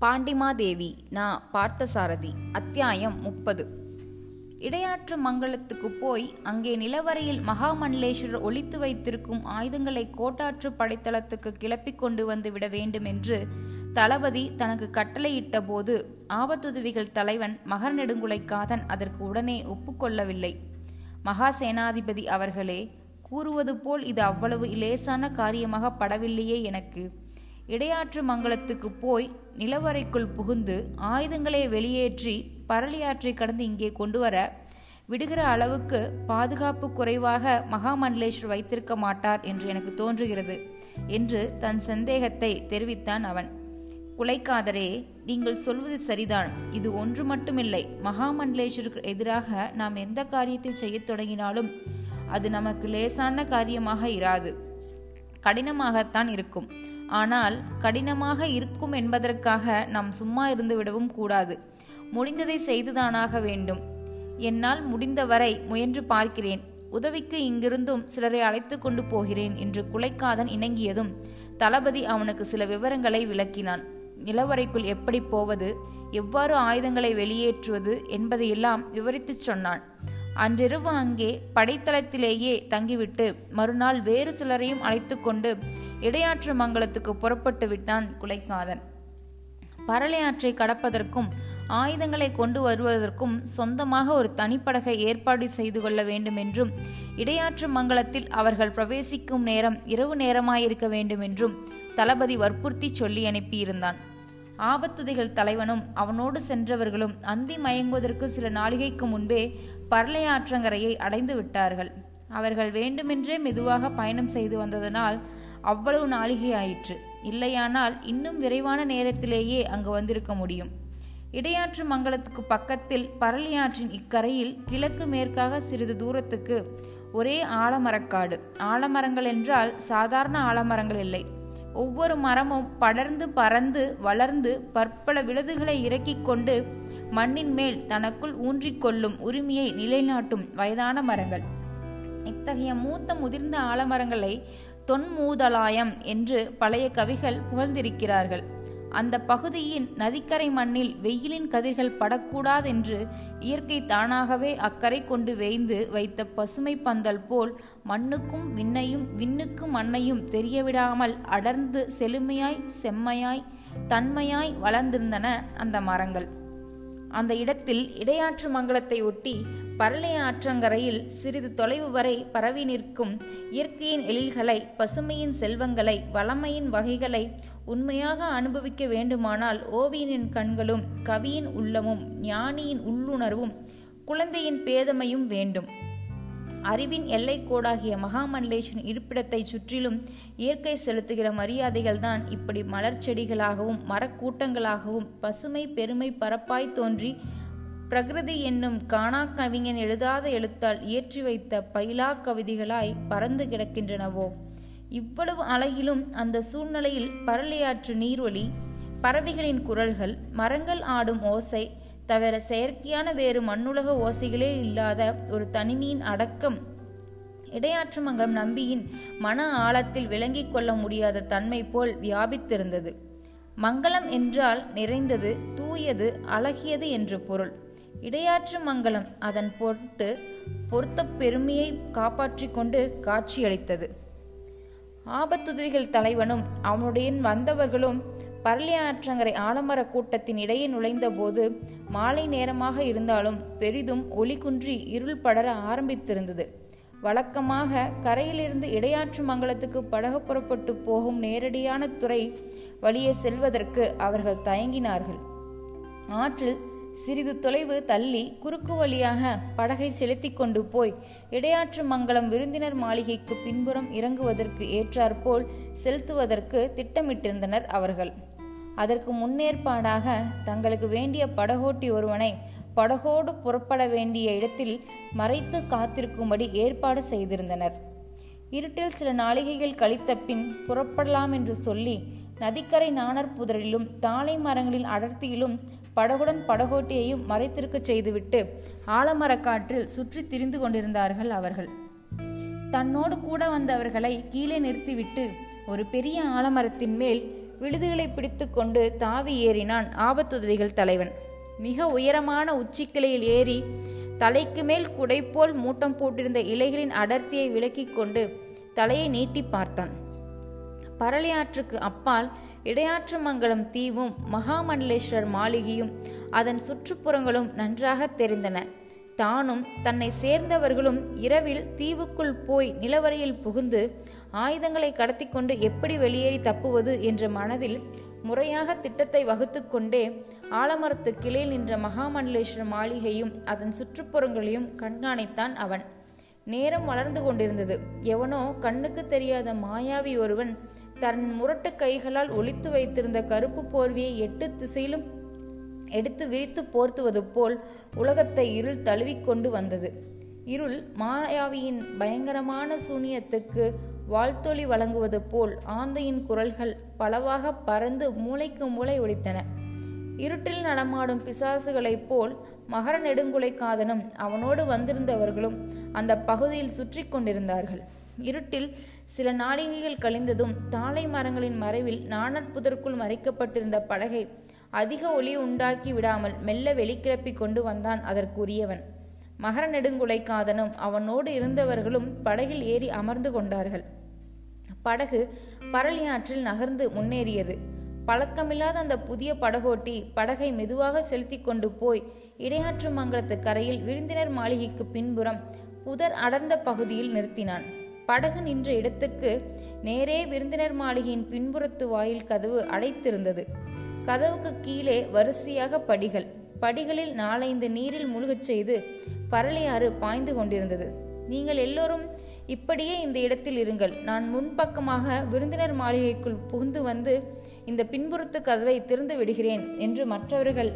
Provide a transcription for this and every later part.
பாண்டிமாதேவி நா பார்த்தசாரதி அத்தியாயம் முப்பது. இடையாற்று மங்கலத்துக்கு போய் அங்கே நிலவரையில் மகாமண்டலேஸ்வரர் ஒழித்து வைத்திருக்கும் ஆயுதங்களை கோட்டாற்று படைத்தளத்துக்கு கிளப்பிக் கொண்டு வந்து விட வேண்டும் என்று தளபதி தனக்கு கட்டளையிட்ட போது ஆபத்துதவிகள் தலைவன் மகர் நெடுங்குலைக்காதன் அதற்கு உடனே ஒப்புக்கொள்ளவில்லை மகா சேனாதிபதி அவர்களே கூறுவது போல் இது அவ்வளவு லேசான காரியமாக படவில்லையே எனக்கு. இடையாற்று மங்கலத்துக்கு போய் நிலவரைக்குள் புகுந்து ஆயுதங்களை வெளியேற்றி பரளியாற்றை கடந்து இங்கே கொண்டு வர விடுகிற அளவுக்கு பாதுகாப்பு குறைவாக மகாமண்டலேஸ்வர் வைத்திருக்க மாட்டார் என்று எனக்கு தோன்றுகிறது என்று தன் சந்தேகத்தை தெரிவித்தான் அவன். குலைக்காதரே நீங்கள் சொல்வது சரிதான். இது ஒன்று மட்டுமில்லை. மகாமண்டலேஸ்வருக்கு எதிராக நாம் எந்த காரியத்தை செய்யத் தொடங்கினாலும் அது நமக்கு லேசான காரியமாக இராது. கடினமாகத்தான் இருக்கும். ஆனால் கடினமாக இருக்கும் என்பதற்காக நாம் சும்மா இருந்து விடவும் கூடாது. முடிந்ததை செய்துதானாக வேண்டும். என்னால் முடிந்தவரை முயன்று பார்க்கிறேன். உதவிக்கு இங்கிருந்தும் சிலரை அழைத்து கொண்டு போகிறேன் என்று குலைக்காதன் இணங்கியதும் தளபதி அவனுக்கு சில விவரங்களை விளக்கினான். நிலவரைக்குள் எப்படி போவது எவ்வாறு ஆயுதங்களை வெளியேற்றுவது என்பதையெல்லாம் விவரித்துச் சொன்னான். அன்றிரவு அங்கே படைத்தளத்திலேயே தங்கிவிட்டு மறுநாள் வேறு சிலரையும் அழைத்து கொண்டு இடையாற்று மங்கலத்துக்கு புறப்பட்டு விட்டான் குலைக்காதன். பரளையாற்றை கடப்பதற்கும் ஆயுதங்களை கொண்டு வருவதற்கும் சொந்தமாக ஒரு தனிப்படகை ஏற்பாடு செய்து கொள்ள வேண்டும் என்றும் இடையாற்று மங்கலத்தில் அவர்கள் பிரவேசிக்கும் நேரம் இரவு நேரமாயிருக்க வேண்டும் என்றும் தளபதி வற்புறுத்தி சொல்லி அனுப்பியிருந்தான். ஆபத்துதைகள் தலைவனும் அவனோடு சென்றவர்களும் அந்தி மயங்குவதற்கு சில நாளிகைக்கு முன்பே பர்லையாற்றங்கரையை அடைந்து விட்டார்கள். அவர்கள் வேண்டுமென்றே மெதுவாக பயணம் செய்து வந்ததனால் அவ்வளவு நாளிகை ஆயிற்று இல்லையானால் இன்னும் விரைவான நேரத்திலேயே அங்கு வந்திருக்க முடியும். இடையாற்று மங்கலத்துக்கு பக்கத்தில் பரளியாற்றின் இக்கரையில் கிழக்கு மேற்காக சிறிது தூரத்துக்கு ஒரே ஆலமரக்காடு. ஆலமரங்கள் என்றால் சாதாரண ஆலமரங்கள் இல்லை. ஒவ்வொரு மரமும் படர்ந்து பறந்து வளர்ந்து பற்பல விழுதுகளை இறக்கிக் கொண்டு மண்ணின் மேல் தனக்குள் ஊன்றிக்கொள்ளும் உரிமையை நிலைநாட்டும் வயதான மரங்கள். இத்தகைய மூத்த முதிர்ந்த ஆலமரங்களை தொன்மூதலாயம் என்று பழைய கவிகள் புகழ்ந்திருக்கிறார்கள். அந்த பகுதியின் நதிக்கரை மண்ணில் வெயிலின் கதிர்கள் படக்கூடாதென்று இயற்கை தானாகவே அக்கறை கொண்டு வேய்ந்து வைத்த பசுமை பந்தல் போல் மண்ணுக்கும் விண்ணையும் விண்ணுக்கும் மண்ணையும் தெரியவிடாமல் அடர்ந்து செழுமையாய் செம்மையாய் தன்மையாய் வளர்ந்திருந்தன அந்த மரங்கள். அந்த இடத்தில் இடையாற்று மங்கலத்தை ஒட்டி பரளை ஆற்றங்கரையில் சிறிது தொலைவு வரை பரவி நிற்கும் இயற்கையின் எழில்களை பசுமையின் செல்வங்களை வளமையின் வகைகளை உண்மையாக அனுபவிக்க வேண்டுமானால் ஓவியனின் கண்களும் கவியின் உள்ளமும் ஞானியின் உள்ளுணர்வும் குழந்தையின் பேதமையும் வேண்டும். அறிவின் எல்லைக்கோடாகிய மகாமண்டலேஷன் இருப்பிடத்தை சுற்றிலும் இயற்கை செலுத்துகிற மரியாதைகள் தான் இப்படி மலர் செடிகளாகவும் மரக்கூட்டங்களாகவும் பசுமை பெருமை பரப்பாய் தோன்றி பிரகிருதி என்னும் காணா கவிஞன் எழுதாத எழுத்தால் இயற்றி வைத்த பைலா கவிதைகளாய் பறந்து கிடக்கின்றனவோ? இவ்வளவு அழகிலும் அந்த சூழ்நிலையில் பரளியாற்று நீர்வழி பறவைகளின் குரல்கள் மரங்கள் ஆடும் ஓசை தவிர செயற்கையான வேறு மண்ணுலக ஓசைகளே இல்லாத ஒரு தனிமையின் அடக்கம். இடையாற்று மங்கலம் நம்பியின் மன ஆழத்தில் விளங்கிக் கொள்ள முடியாத தன்மை போல் வியாபித்திருந்தது. மங்களம் என்றால் நிறைந்தது தூயது அழகியது என்று பொருள். இடையாற்று மங்கலம் அதன் பொருட்டு பொருத்த பெருமையை காப்பாற்றி கொண்டு காட்சியளித்தது. ஆபத்துதவிகள் தலைவனும் அவனுடைய வந்தவர்களும் பரளியாற்றங்கரை ஆலமர கூட்டத்தின் இடையே நுழைந்தபோது மாலை நேரமாக இருந்தாலும் பெரிதும் ஒளி குன்றி இருள் படர ஆரம்பித்திருந்தது. வழக்கமாக கரையிலிருந்து இடையாற்று மங்கலத்துக்கு படகு புறப்பட்டு போகும் நேரடியான துறை வழியே செல்வதற்கு அவர்கள் தயங்கினார்கள். ஆற்றில் சிறிது தொலைவு தள்ளி குறுக்கு வழியாக படகை செலுத்தி கொண்டு போய் இடையாற்று மங்கலம் விருந்தினர் மாளிகைக்கு பின்புறம் இறங்குவதற்கு ஏற்றாற்போல் செலுத்துவதற்கு திட்டமிட்டிருந்தனர் அவர்கள். அதற்கு முன்னேற்பாடாக தங்களுக்கு வேண்டிய படகோட்டி ஒருவனை படகோடு புறப்பட வேண்டிய இடத்தில் மறைத்து காத்திருக்கும்படி ஏற்பாடு செய்திருந்தனர். இருட்டில் சில நாளிகைகள் கழித்த பின் புறப்படலாம் என்று சொல்லி நதிக்கரை நாணர் புதரிலும் தாளை மரங்களின் அடர்த்தியிலும் படகுடன் படகோட்டியையும் மறைத்திருக்கச் செய்துவிட்டு ஆலமரக்காற்றில் சுற்றி திரிந்து கொண்டிருந்தார்கள் அவர்கள். தன்னோடு கூட வந்தவர்களை கீழே நிறுத்திவிட்டு ஒரு பெரிய ஆலமரத்தின் மேல் விழுதுகளை பிடித்துக்கொண்டு தாவி ஏறினான் ஆபத்துதவிகள் தலைவன். மிக உயரமான உச்சிக்கிளையில் ஏறி தலைக்கு மேல் குடைப்போல் மூட்டம் போட்டிருந்த இலைகளின் அடர்த்தியை விலக்கிக் கொண்டு தலையை நீட்டி பார்த்தான். பரளியாற்றுக்கு அப்பால் இடையாற்று மங்கலம் தீவும் மகாமண்டலேஸ்வரர் மாளிகையும் அதன் சுற்றுப்புறங்களும் நன்றாக தெரிந்தன. தானும் தன்னை சேர்ந்தவர்களும் இரவில் தீவுக்குள் போய் நிலவரையில் புகுந்து ஆயுதங்களை கடத்தி கொண்டு எப்படி வெளியேறி தப்புவது என்ற மனதில் முறையாக திட்டத்தை வகுத்து கொண்டே ஆலமரத்து கிளையில் நின்ற மகாமண்டலேஸ்வர மாளிகையும் அதன் சுற்றுப்புறங்களையும் கண்காணித்தான் அவன். நேரம் வளர்ந்து கொண்டிருந்தது. எவனோ கண்ணுக்கு தெரியாத மாயாவி ஒருவன் தன் முரட்டு கைகளால் ஒளித்து வைத்திருந்த கருப்பு போர்வியை எட்டு திசையிலும் எடுத்து விரித்து போர்த்துவது போல் உலகத்தை இருள் தழுவிக்கொண்டு வந்தது. இருள் மாயாவியின் பயங்கரமான சூனியத்துக்கு வாழ்த்தொளி வழங்குவது போல் ஆந்தையின் குரல்கள் பலவாக பறந்து மூளைக்கு மூளை ஒழித்தன இருட்டில் நடமாடும் பிசாசுகளைப் போல் மகர நெடுங்குலை காதனும் அவனோடு வந்திருந்தவர்களும் அந்த பகுதியில் சுற்றி கொண்டிருந்தார்கள். இருட்டில் சில நாளிகைகள் கழிந்ததும் தாழை மரங்களின் மறைவில் நாணற்புதற்குள் மறைக்கப்பட்டிருந்த படகை அதிக ஒளி உண்டாக்கி விடாமல் மெல்ல வெளிக்கிளப்பி கொண்டு வந்தான் அதற்குரியவன். மகர நெடுங்குலை காதனும் அவனோடு இருந்தவர்களும் படகில் ஏறி அமர்ந்து கொண்டார்கள். படகு பரளியாற்றில் நகர்ந்து முன்னேறியது. பழக்கமில்லாத அந்த புதிய படகோட்டி படகை மெதுவாக செலுத்தி கொண்டு போய் இடையாற்று மங்கலத்து கரையில் விருந்தினர் மாளிகைக்கு பின்புறம் புதர் அடர்ந்த பகுதியில் நிறுத்தினான். படகு நின்ற இடத்துக்கு நேரே விருந்தினர் மாளிகையின் பின்புறத்து வாயில் கதவு அடைத்திருந்தது. கதவுக்கு கீழே வரிசையாக படிகள். படிகளில் நாலைந்து நீரில் முழுகச் செய்து பரளியாறு பாய்ந்து கொண்டிருந்தது. நீங்கள் எல்லோரும் இப்படியே இந்த இடத்தில் இருங்கள். நான் முன்பக்கமாக விருந்தினர் மாளிகைக்குள் புகுந்து வந்து இந்த பின்புறத்து கதவை திறந்து விடுகிறேன் என்று மற்றவர்கள்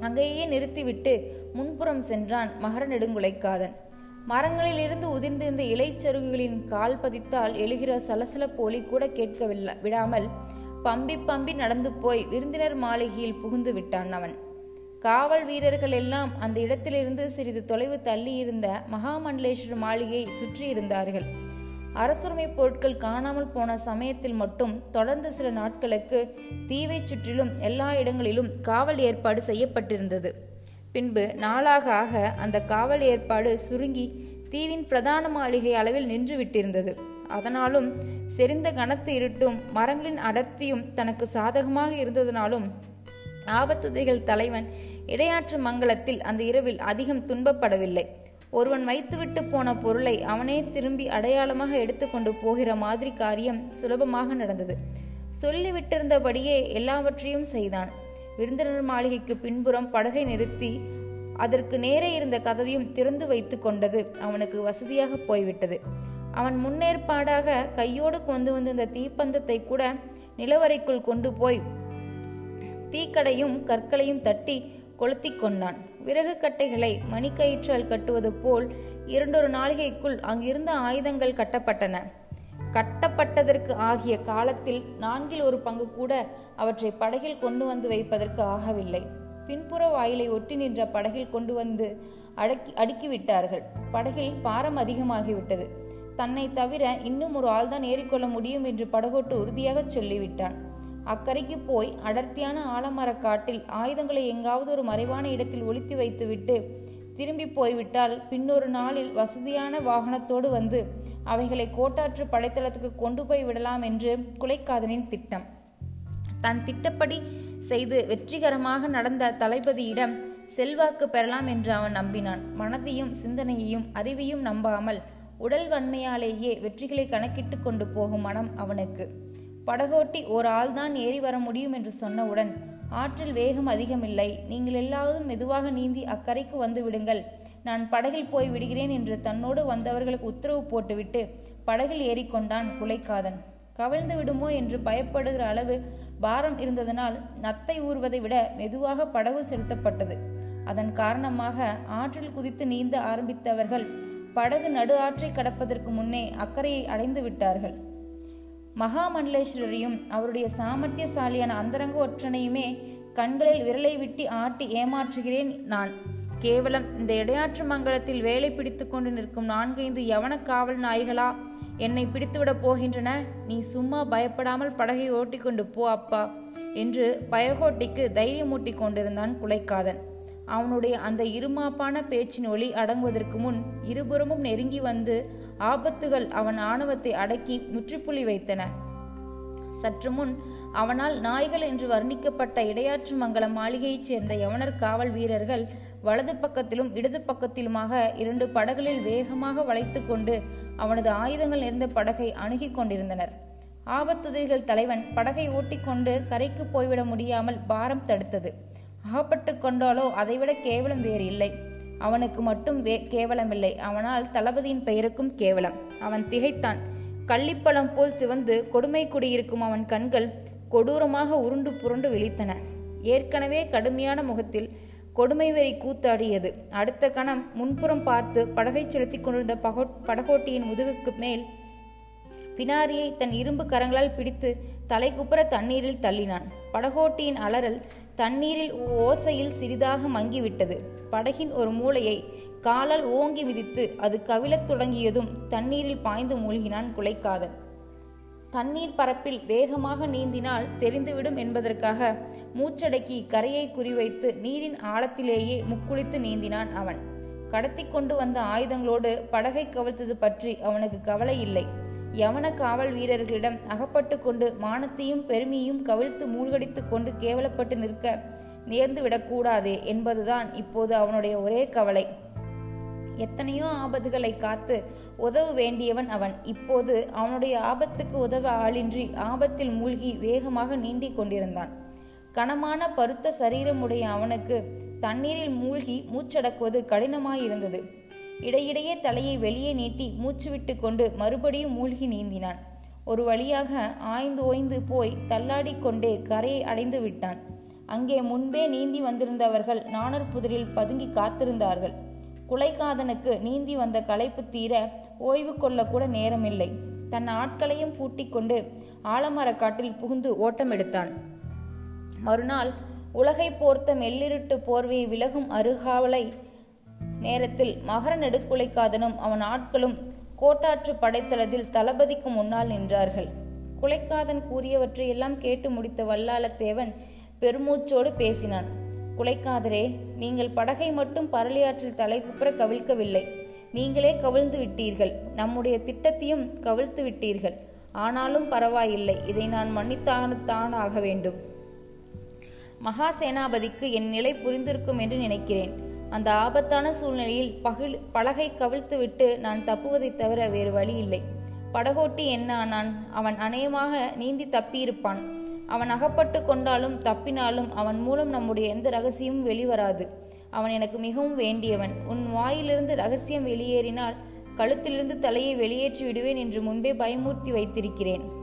அங்கேயே நிறுத்திவிட்டு முன்புறம் சென்றான் மகர நெடுங்குலைக்காதன். மரங்களிலிருந்து உதிர்ந்திருந்த இலைச்சருகுகளின் கால் பதித்தால் எழுகிற சலசல போலி கூட கேட்கவில்லை விடாமல் பம்பி பம்பி நடந்து போய் விருந்தினர் மாளிகையில் புகுந்து விட்டான் அவன். காவல் வீரர்கள் எல்லாம் அந்த இடத்திலிருந்து சிறிது தொலைவு தள்ளி இருந்த மகாமண்டலேஸ்வரர் மாளிகையை சுற்றி இருந்தார்கள். அரசுரிமை பொருட்கள் காணாமல் போன சமயத்தில் மட்டும் தொடர்ந்து சில நாட்களுக்கு தீவை சுற்றிலும் எல்லா இடங்களிலும் காவல் ஏற்பாடு செய்யப்பட்டிருந்தது. பின்பு நாளாக ஆக அந்த காவல் ஏற்பாடு சுருங்கி தீவின் பிரதான மாளிகை அளவில் நின்று விட்டிருந்தது. அதனாலும் செறிந்த கனத்து இருட்டும் மரங்களின் அடர்த்தியும் தனக்கு சாதகமாக இருந்ததனாலும் ஆபத்துதைகள் தலைவன் இடையாற்று மங்கலத்தில் அந்த இரவில் அதிகம் துன்பப்படவில்லை. ஒருவன் வைத்துவிட்டு போன பொருளை அவனே திரும்பி அடையாளமாக எடுத்துக்கொண்டு போகிற மாதிரி காரியம் சுலபமாக நடந்தது. சொல்லிவிட்டிருந்தபடியே எல்லாவற்றையும் செய்தான். விருந்தினர் மாளிகைக்கு பின்புறம் படகை நிறுத்தி அதற்கு நேரே இருந்த கதவையும் திறந்து வைத்து கொண்டது அவனுக்கு வசதியாக போய்விட்டது. அவன் முன்னேற்பாடாக கையோடு கொண்டு வந்திருந்த தீப்பந்தத்தை கூட நிலவரைக்குள் கொண்டு போய் தீக்கடையும் கற்களையும் தட்டி கொளுத்தி கொண்டான். விறகு கட்டைகளை மணிக்கயிற்றால் கட்டுவது போல் இரண்டொரு நாளிகைக்குள் அங்கிருந்த ஆயுதங்கள் கட்டப்பட்டன. கட்டப்பட்டதற்கு ஆகிய காலத்தில் நான்கில் ஒரு பங்கு கூட அவற்றை படகில் கொண்டு வந்து வைப்பதற்கு ஆகவில்லை. பின்புற வாயிலை ஒட்டி நின்ற படகில் கொண்டு வந்து அடக்கி அடுக்கிவிட்டார்கள் படகில் பாரம் அதிகமாகிவிட்டது. தன்னை தவிர இன்னும் ஒரு ஆள்தான் ஏறிக்கொள்ள முடியும் என்று படகோட்டு உறுதியாக சொல்லிவிட்டான். அக்கறைக்கு போய் அடர்த்தியான ஆலமரக் காட்டில் ஆயுதங்களை எங்காவது ஒரு மறைவான இடத்தில் ஒளித்து வைத்துவிட்டு திரும்பி போய்விட்டால் பின்னொரு நாளில் வசதியான வாகனத்தோடு வந்து அவைகளை கோட்டாற்று படைத்தளத்துக்கு கொண்டு போய் விடலாம் என்று குலைக்காதனின் திட்டம். தன் திட்டப்படி செய்து வெற்றிகரமாக நடந்த தளபதியிடம் செல்வாக்கு பெறலாம் என்று அவன் நம்பினான். மனதையும் சிந்தனையையும் அறிவையும் நம்பாமல் உடல் வன்மையாலேயே வெற்றிகளை கணக்கிட்டு கொண்டு போகும் மனம் அவனுக்கு. படகோட்டி ஒரு ஆள்தான் ஏறி வர முடியும் என்று சொன்னவுடன் ஆற்றில் வேகம் அதிகமில்லை. நீங்கள் எல்லாவதும் மெதுவாக நீந்தி அக்கறைக்கு வந்து விடுங்கள். நான் படகில் போய் விடுகிறேன் என்று தன்னோடு வந்தவர்களுக்கு உத்தரவு போட்டுவிட்டு படகில் ஏறிக்கொண்டான் குலைக்காதன் கவிழ்ந்து விடுமோ என்று பயப்படுகிற அளவு பாரம் இருந்ததனால் நத்தை ஊறுவதை விட மெதுவாக படகு செலுத்தப்பட்டது. அதன் காரணமாக ஆற்றில் குதித்து நீந்த ஆரம்பித்தவர்கள் படகு நடு ஆற்றை கடப்பதற்கு முன்னே அக்கறையை அடைந்து விட்டார்கள். மகாமண்டலேஸ்வரரையும் அவருடைய சாமர்த்தியசாலியான அந்தரங்க ஒற்றனையுமே கண்களில் விரலை விட்டு ஆட்டி ஏமாற்றுகிறேன் நான். கேவலம் இந்த இடையாற்று மங்கலத்தில் வேலை பிடித்து கொண்டு நிற்கும் நான்கைந்து யவன காவல் நாய்களா? என்னை பிடித்துவிடப் போகின்றன? நீ சும்மா பயப்படாமல் படகை ஓட்டிக்கொண்டு போ அப்பா என்று பயகோட்டிக்கு தைரியமூட்டி கொண்டிருந்தான் குலைக்காதன். அவனுடைய அந்த இருமாப்பான பேச்சின் ஒளி அடங்குவதற்கு முன் இருபுறமும் நெருங்கி வந்து ஆபத்துகள் அவன் ஆணவத்தை அடக்கி முற்றுப்புள்ளி வைத்தன. சற்று முன் அவனால் நாய்கள் என்று வர்ணிக்கப்பட்ட இடையாற்று மங்கல மாளிகையைச் சேர்ந்த யவனர் காவல் வீரர்கள் வலது பக்கத்திலும் இடது பக்கத்திலுமாக இரண்டு படகுகளில் வேகமாக வளைத்து கொண்டு அவனது ஆயுதங்கள் நிறைந்த படகை அணுகி கொண்டிருந்தனர். ஆபத்துதவிகள் தலைவன் படகை ஓட்டிக்கொண்டு கரைக்கு போய்விட முடியாமல் பாரம் தடுத்தது. அகப்பட்டு கொண்டாலோ அதைவிட கேவலம் வேறு இல்லை. அவனுக்கு மட்டும் வே கேவலமில்லை. அவனால் தளபதியின் பெயருக்கும் கேவலம். அவன் திகைத்தான். கள்ளிப்பழம் போல் சிவந்து கொடுமை குடியிருக்கும் அவன் கண்கள் கொடூரமாக உருண்டு புரண்டு விழித்தன. ஏற்கனவே கடுமையான முகத்தில் கொடுமை வெறி கூத்தாடியது. அடுத்த கணம் முன்புறம் பார்த்து படகை செலுத்திக் கொண்டிருந்த பகோ படகோட்டியின் முதுகுக்கு மேல் பினாரியை தன் இரும்பு கரங்களால் பிடித்து தலைகுப்புற தண்ணீரில் தள்ளினான். படகோட்டியின் அலறல் தண்ணீரில் ஓசையில் சிறிதாக மங்கிவிட்டது. படகின் ஒரு மூளையை காலால் ஓங்கி மிதித்து அது கவிழத் தொடங்கியதும் தண்ணீரில் பாய்ந்து மூழ்கினான் குலைக்காதன். தண்ணீர் பரப்பில் வேகமாக நீந்தினால் தெரிந்துவிடும் என்பதற்காக மூச்சடக்கி கரையை குறிவைத்து நீரின் ஆழத்திலேயே முக்குளித்து நீந்தினான் அவன். கடத்தி கொண்டு வந்த ஆயுதங்களோடு படகை கவிழ்த்தது பற்றி அவனுக்கு கவலை இல்லை. யவன காவல் வீரர்களிடம் அகப்பட்டு கொண்டு மானத்தையும் பெருமையும் கவிழ்த்து மூழ்கடித்து கொண்டு கேவலப்பட்டு நிற்க நேர்ந்து விடக்கூடாதே என்பதுதான் இப்போது அவனுடைய ஒரே கவலை. எத்தனையோ ஆபத்துகளை காத்து உதவ வேண்டியவன் அவன். இப்போது அவனுடைய ஆபத்துக்கு உதவ ஆளின்றி ஆபத்தில் மூழ்கி வேகமாக நீண்டிக் கொண்டிருந்தான். கனமான பருத்த சரீரமுடைய அவனுக்கு தண்ணீரில் மூழ்கி மூச்சடக்குவது கடினமாயிருந்தது. இடையிடையே தலையை வெளியே நீட்டி மூச்சு விட்டு கொண்டு மறுபடியும் மூழ்கி நீந்தினான். ஒரு வழியாக ஆய்ந்து ஓய்ந்து போய் தள்ளாடிக் கொண்டே கரையை அடைந்து விட்டான். அங்கே முன்பே நீந்தி வந்திருந்தவர்கள் நாணர் புதிரில் பதுங்கி காத்திருந்தார்கள். குலைக்காதனுக்கு நீந்தி வந்த களைப்பு தீர ஓய்வு கொள்ளக்கூட நேரமில்லை. தன் ஆட்களையும் பூட்டிக் கொண்டு ஆலமரக்காட்டில் புகுந்து ஓட்டம் எடுத்தான். மறுநாள் உலகை போர்த்த மெல்லிருட்டு போர்வையை விலகும் அருகாவலை நேரத்தில் மகர நெடுக்குலைக்காதனும் அவன் ஆட்களும் கோட்டாற்று படைத்தளத்தில் தளபதிக்கு முன்னால் நின்றார்கள். குலைக்காதன் கூறியவற்றையெல்லாம் கேட்டு முடித்த வல்லாளத்தேவன் பெருமூச்சோடு பேசினான். குலைக்காதரே நீங்கள் படகை மட்டும் பரளியாற்றில் தலைகுப்புற கவிழ்க்கவில்லை. நீங்களே கவிழ்ந்து விட்டீர்கள். நம்முடைய திட்டத்தையும் கவிழ்த்து விட்டீர்கள். ஆனாலும் பரவாயில்லை. இதை நான் மன்னித்தான் ஆக வேண்டும். மகாசேனாபதிக்கு என் நிலை புரிந்திருக்கும் என்று நினைக்கிறேன். அந்த ஆபத்தான சூழ்நிலையில் பகில் பலகை கவிழ்த்துவிட்டு நான் தப்புவதைத் தவிர வேறு வழி இல்லை. படகோட்டி என்ன ஆனான்? அவன் அநேகமாக நீந்தி தப்பியிருப்பான். அவன் அகப்பட்டு கொண்டாலும் தப்பினாலும் அவன் மூலம் நம்முடைய எந்த ரகசியமும் வெளிவராது. அவன் எனக்கு மிகவும் வேண்டியவன். உன் வாயிலிருந்து ரகசியம் வெளியேறினால் கழுத்திலிருந்து தலையை வெளியேற்றி விடுவேன் என்று முன்பே பயமூர்த்தி வைத்திருக்கிறேன்.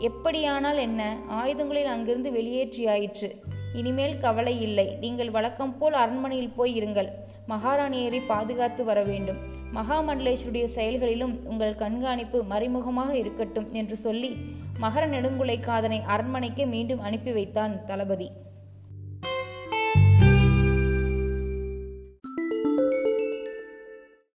எப்படியானால் என்ன? ஆயுதங்களில் அங்கிருந்து வெளியேற்றியாயிற்று. இனிமேல் கவலை இல்லை. நீங்கள் வழக்கம் போல் அரண்மனையில் போய் இருங்கள். மகாராணியரை பாதுகாத்து வர வேண்டும். மகாமண்டலேஸ்வருடைய செயல்களிலும் உங்கள் கண்காணிப்பு மறைமுகமாக இருக்கட்டும் என்று சொல்லி மகர நெடுங்குலை காதனை அரண்மனைக்கு மீண்டும் அனுப்பி வைத்தான் தளபதி.